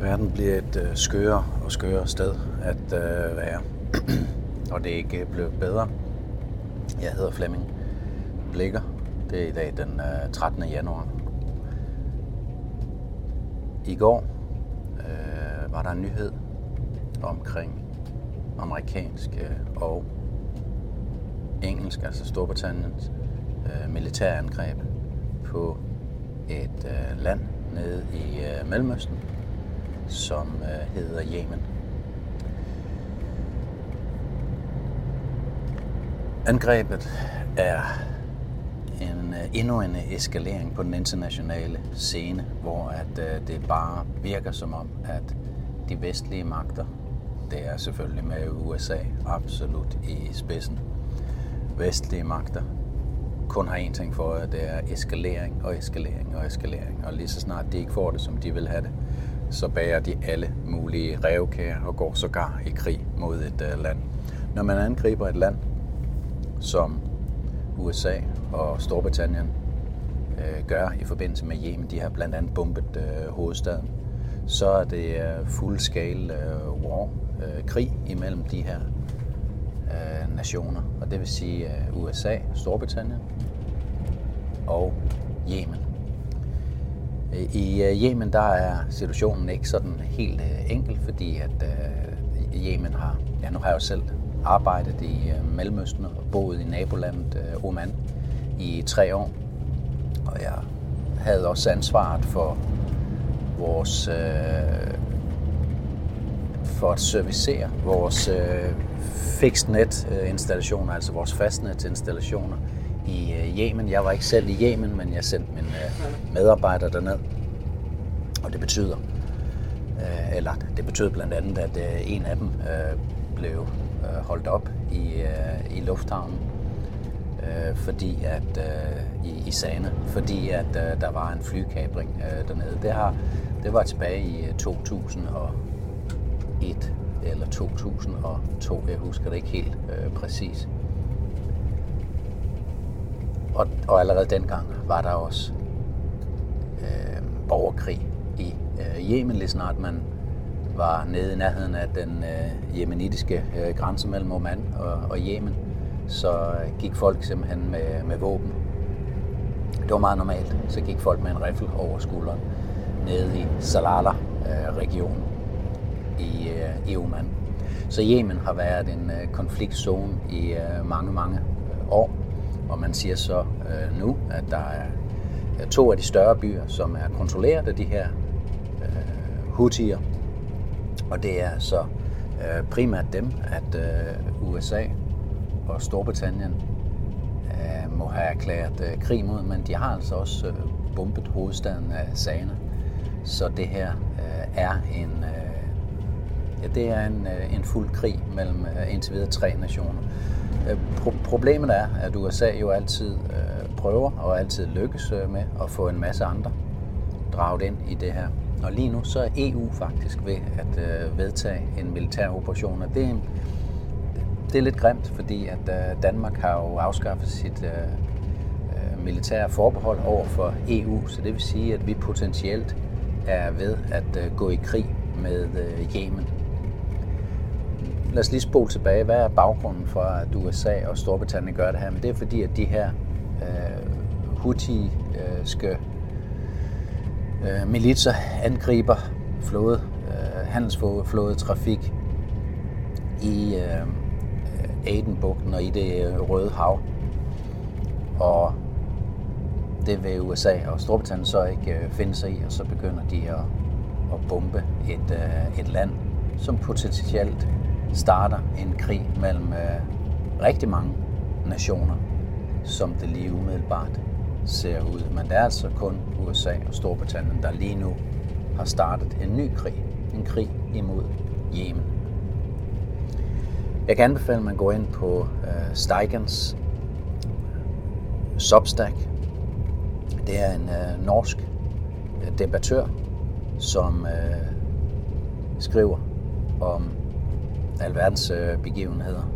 Verden bliver et øh, skøre og skøre sted at øh, være. og det er ikke øh, blevet bedre. Jeg hedder Flemming Blikker. Det er i dag den øh, 13. januar. I går øh, var der en nyhed omkring amerikansk øh, og engelsk, altså Storbritanniens øh, militærangreb på et øh, land nede i øh, Mellemøsten, som øh, hedder Yemen. Angrebet er en, øh, endnu en eskalering på den internationale scene, hvor at, øh, det bare virker som om, at de vestlige magter, det er selvfølgelig med USA absolut i spidsen, vestlige magter kun har én ting for at det er eskalering og eskalering og eskalering. Og lige så snart de ikke får det, som de vil have det, så bærer de alle mulige revkager og går sågar i krig mod et uh, land. Når man angriber et land, som USA og Storbritannien uh, gør i forbindelse med Yemen, de har blandt andet bombet uh, hovedstaden, så er det uh, full-scale uh, war, uh, krig imellem de her uh, nationer. Og det vil sige uh, USA, Storbritannien og Yemen. Øh, I øh, Yemen der er situationen ikke sådan helt øh, enkel, fordi at Yemen har, ja nu har jeg jo selv arbejdet i Mellemøsten og boet i nabolandet Oman i tre år. Og jeg havde også ansvaret for vores for at servicere vores uh, fixed net installationer, altså vores fastnet installationer Øh, i Yemen. Jeg var ikke selv i Yemen, men jeg sendte min øh, medarbejder derned. Og det betyder, øh, eller det betød blandt andet, at en af dem blev holdt op i, i lufthavnen, fordi at i, i Sane, fordi at der var en flykabring dernede. Det, har, det var tilbage i 2001 eller 2002, jeg husker det ikke helt uh, præcis. Og, og allerede dengang var der også øh, borgerkrig i øh, Yemen, lige snart man var nede i nærheden af den øh, jemenitiske øh, grænse mellem Oman og, og Yemen, så øh, gik folk simpelthen med, med våben. Det var meget normalt. Så gik folk med en riffel over skulderen nede i Salala-regionen øh, i, øh, i Oman. Så Yemen har været en øh, konfliktzone i øh, mange, mange øh, år. Og man siger så øh, nu, at der er to af de større byer, som er kontrolleret af de her øh, Houthier. Og det er så øh, primært dem, at øh, USA og Storbritannien øh, må have erklæret øh, krig mod, men de har altså også øh, bombet hovedstaden af Sana. Så det her øh, er en, øh, ja, det er en, øh, en fuld krig mellem øh, indtil videre tre nationer. Øh, pro- problemet er, at USA jo altid øh, prøver og altid lykkes øh, med at få en masse andre draget ind i det her. Og lige nu så er EU faktisk ved at øh, vedtage en militær operation, og det er, en, det er lidt grimt, fordi at øh, Danmark har jo afskaffet sit øh, øh militære forbehold over for EU, så det vil sige, at vi potentielt er ved at øh, gå i krig med øh, Yemen lad os lige spole tilbage. Hvad er baggrunden for, at USA og Storbritannien gør det her? Men det er fordi, at de her øh, Houthi-ske øh, militser angriber flåde, øh, handelsflåde trafik i øh, Adenbugten og i det øh, Røde Hav. Og det vil USA og Storbritannien så ikke øh, finde sig i, og så begynder de at, at bombe et, øh, et land, som potentielt starter en krig mellem øh, rigtig mange nationer, som det lige umiddelbart ser ud. Men det er altså kun USA og Storbritannien, der lige nu har startet en ny krig. En krig imod Yemen. Jeg kan anbefale, at man går ind på øh, Steigens øh, Substack. Det er en øh, norsk øh, debattør, som øh, skriver om alverdens øh, begivenheder.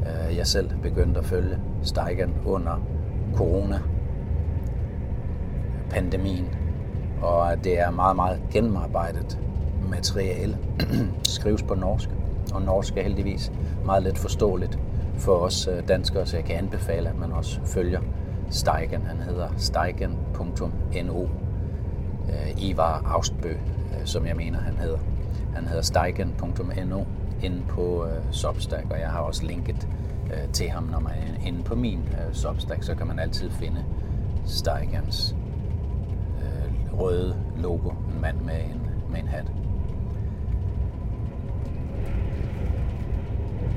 Øh, jeg selv begyndte at følge Steigen under corona pandemien, og det er meget, meget gennemarbejdet materiale skrives på norsk, og norsk er heldigvis meget let forståeligt for os øh, danskere, så jeg kan anbefale, at man også følger Steigen. Han hedder steigen.no. Øh, Ivar Austbø, øh, som jeg mener, han hedder. Han hedder steigen.no inde på øh, Substack, og jeg har også linket øh, til ham, når man er inde på min øh, Substack, så kan man altid finde Steigens røde logo, en mand med en, med en hat.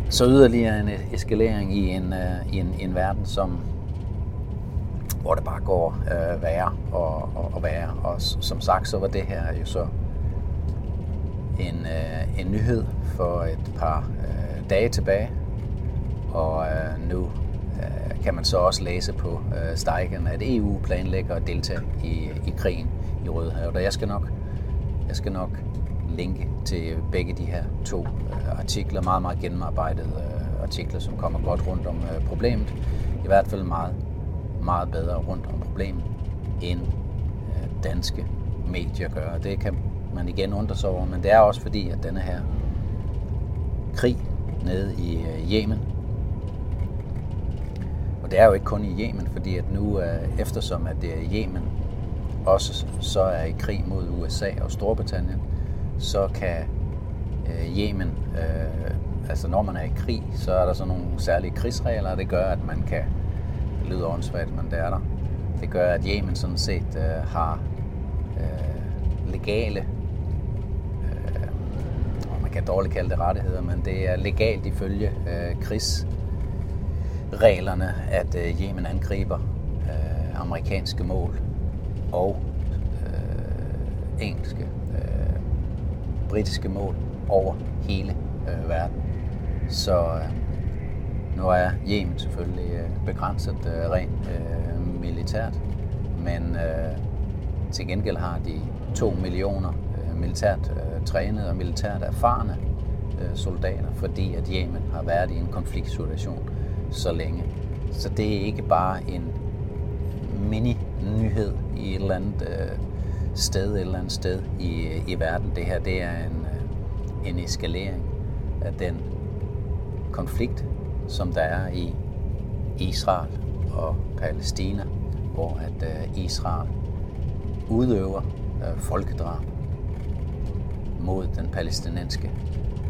Så yderligere en eskalering i en, øh, i en, en verden, som, hvor det bare går øh, værre og, og, og værre. Og som sagt, så var det her jo så en, øh, en nyhed for et par øh, dage tilbage. Og øh, nu øh, kan man så også læse på øh, Steigen, at EU planlægger at deltage i, i krigen i Rødehavet. Og jeg skal nok, jeg skal nok linke til begge de her to øh, artikler, meget, meget gennemarbejdede øh, artikler, som kommer godt rundt om øh, problemet. I hvert fald meget, meget bedre rundt om problemet, end øh, danske medier gør. Det kan man igen undre sig over, men det er også fordi, at denne her krig nede i øh, Yemen, og det er jo ikke kun i Yemen, fordi at nu, øh, eftersom at det er Yemen, også så er i krig mod USA og Storbritannien, så kan øh, Yemen, øh, altså når man er i krig, så er der sådan nogle særlige krigsregler, og det gør, at man kan, det lyder åndssvagt, men det er der, det gør, at Yemen sådan set øh, har øh, legale, man kan dårligt kalde det rettigheder, men det er legalt ifølge øh, krigsreglerne, at øh, Yemen angriber øh, amerikanske mål og øh, engelske øh, britiske mål over hele øh, verden. Så øh, nu er Yemen selvfølgelig øh, begrænset øh, rent øh, militært, men øh, til gengæld har de to millioner militært øh, trænede og militært erfarne øh, soldater, fordi at Yemen har været i en konfliktsituation så længe. Så det er ikke bare en mini-nyhed i et eller andet øh, sted et eller andet sted i, i verden. Det her det er en, øh, en eskalering af den konflikt, som der er i Israel og Palæstina, hvor at øh, Israel udøver øh, folkedrab mod den palæstinensiske,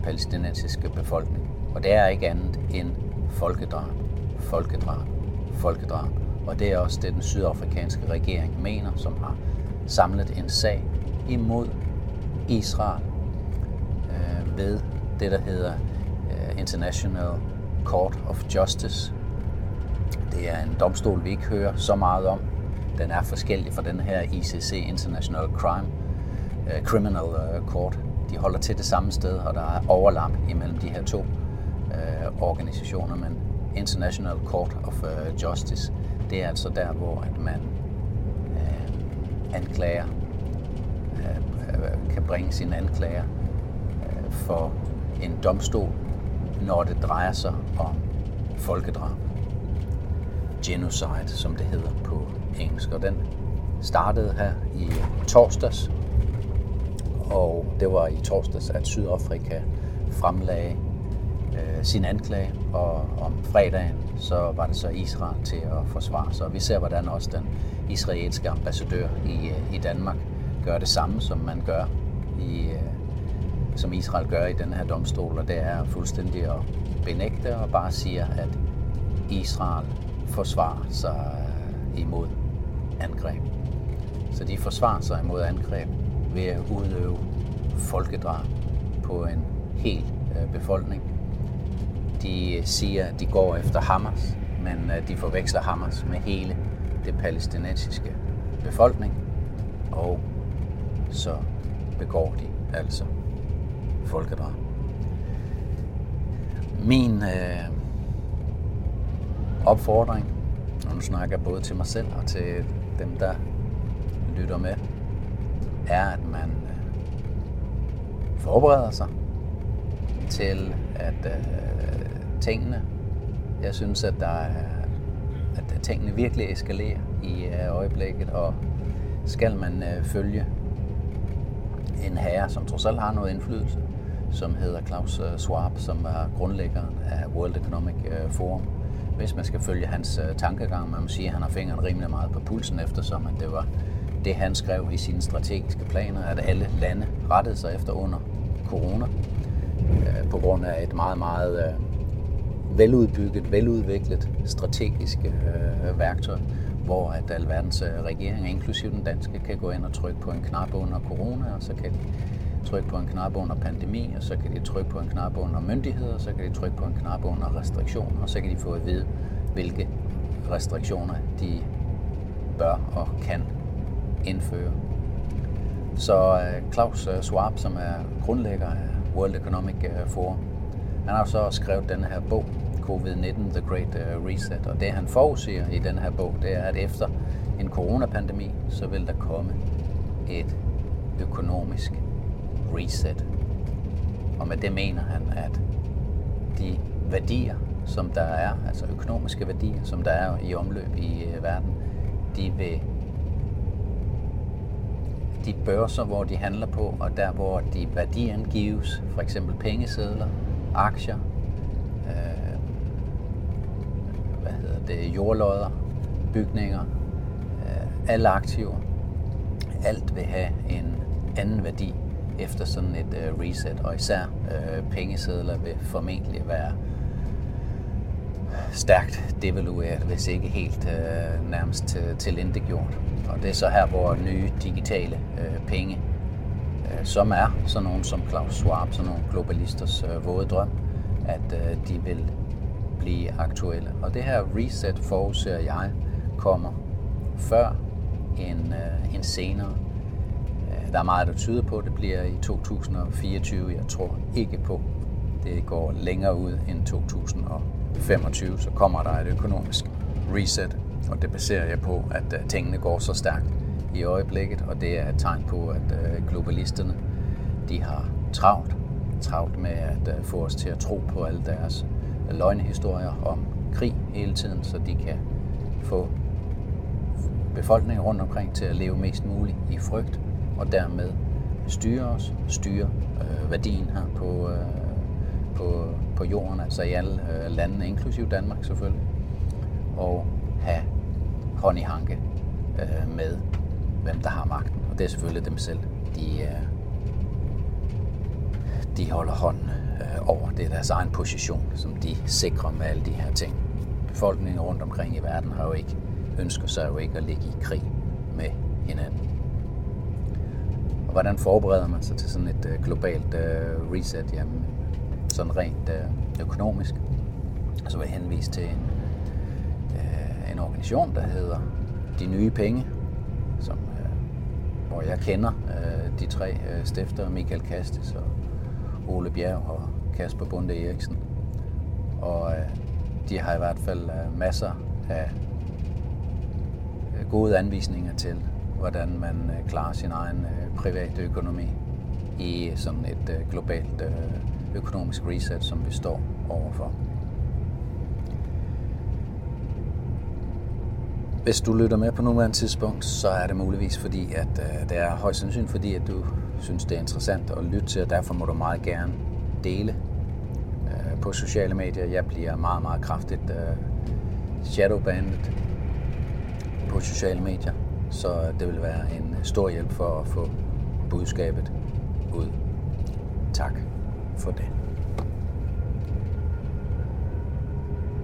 palæstinensiske befolkning. Og det er ikke andet end folkedrab, folkedrab, folkedrab. Og det er også det, den sydafrikanske regering mener, som har samlet en sag imod Israel øh, ved det, der hedder øh, International Court of Justice. Det er en domstol, vi ikke hører så meget om. Den er forskellig fra den her ICC, International Crime øh, Criminal øh, Court. De holder til det samme sted, og der er overlap imellem de her to øh, organisationer, men International Court of øh, Justice, det er altså der, hvor at man øh, anklager øh, øh, kan bringe sine anklager øh, for en domstol, når det drejer sig om folkedrab. Genocide, som det hedder på engelsk. Og den startede her i torsdags, og det var i torsdags, at Sydafrika fremlagde øh, sin anklage, og om fredagen så var det så Israel til at forsvare sig. Og vi ser, hvordan også den israelske ambassadør i, øh, i Danmark gør det samme, som man gør i, øh, som Israel gør i den her domstol, og det er fuldstændig at benægte og bare siger, at Israel forsvarer sig øh, imod angreb. Så de forsvarer sig imod angreb ved at udøve folkedrab på en hel øh, befolkning. De øh, siger, at de går efter Hamas, men øh, de forveksler Hamas med hele det palæstinensiske befolkning, og så begår de altså folkedrab. Min øh, opfordring, og nu snakker jeg både til mig selv og til dem, der lytter med, er, at man øh, forbereder sig til, at øh, tingene, jeg synes, at der er at øh, tingene virkelig eskalerer i øh, øjeblikket, og skal man øh, følge en herre, som trods alt har noget indflydelse, som hedder Klaus øh, Schwab, som er grundlæggeren af World Economic øh, Forum. Hvis man skal følge hans tankegang, man må sige, at han har fingeren rimelig meget på pulsen, eftersom at det var det, han skrev i sine strategiske planer, at alle lande rettede sig efter under corona, øh, på grund af et meget, meget øh, veludbygget, veludviklet strategisk øh, værktøj, hvor at alverdens øh, regeringer, inklusive den danske, kan gå ind og trykke på en knap under corona, og så kan de trykke på en knap under pandemi, og så kan de trykke på en knap under myndigheder, og så kan de trykke på en knap under restriktioner, og så kan de få at vide, hvilke restriktioner de bør og kan indføre. Så øh, Klaus øh, Schwab, som er grundlægger af World Economic øh, Forum, han har så skrevet den her bog, COVID-19, The Great Reset. Og det han forudsiger i den her bog, det er, at efter en coronapandemi, så vil der komme et økonomisk reset. Og med det mener han, at de værdier, som der er, altså økonomiske værdier, som der er i omløb i verden, de vil de børser, hvor de handler på, og der, hvor de værdiangives, for eksempel pengesedler, aktier, øh, hvad hedder det jordlodder, bygninger, øh, alle aktiver. Alt vil have en anden værdi efter sådan et øh, reset, og især øh, pengesedler vil formentlig være stærkt devalueret, hvis ikke helt øh, nærmest øh, til, indegjort. Og det er så her, hvor nye digitale øh, penge, øh, som er sådan nogen som Klaus Schwab, sådan nogle globalisters øh, våde drøm, at øh, de vil blive aktuelle. Og det her reset forudser jeg kommer før end, øh, end senere. Øh, der er meget, der tyder på, at det bliver i 2024. Jeg tror ikke på, det går længere ud end 2025. Så kommer der et økonomisk reset, og det baserer jeg på, at øh, tingene går så stærkt i øjeblikket, og det er et tegn på, at øh, globalisterne de har travlt, travlt med at øh, få os til at tro på alle deres løgnehistorier om krig hele tiden, så de kan få befolkningen rundt omkring til at leve mest muligt i frygt, og dermed styre os, styre øh, værdien her på, øh, på, på jorden, altså i alle øh, landene, inklusive Danmark selvfølgelig, og have hånd i hanke øh, med, hvem der har magten. Og det er selvfølgelig dem selv. De, øh, de holder hånden øh, over. Det er deres egen position, som de sikrer med alle de her ting. Befolkningen rundt omkring i verden har jo ikke, ønsker sig jo ikke at ligge i krig med hinanden. Og hvordan forbereder man sig til sådan et øh, globalt øh, reset? Jamen, sådan rent øh, økonomisk. Så vil jeg henvise til en, øh, en organisation, der hedder De Nye Penge, som, øh, hvor jeg kender øh, de tre øh, stifter, Michael Kastis og Ole Bjerg og Kasper Bunde Eriksen. Og øh, de har i hvert fald øh, masser af øh, gode anvisninger til, hvordan man øh, klarer sin egen øh, private økonomi i sådan et øh, globalt øh, økonomisk reset, som vi står overfor. Hvis du lytter med på nuværende tidspunkt, så er det muligvis fordi, at øh, det er højst sandsynligt fordi, at du synes, det er interessant at lytte til, og derfor må du meget gerne dele øh, på sociale medier. Jeg bliver meget, meget kraftigt øh, shadowbandet på sociale medier, så det vil være en stor hjælp for at få budskabet ud. Tak for det.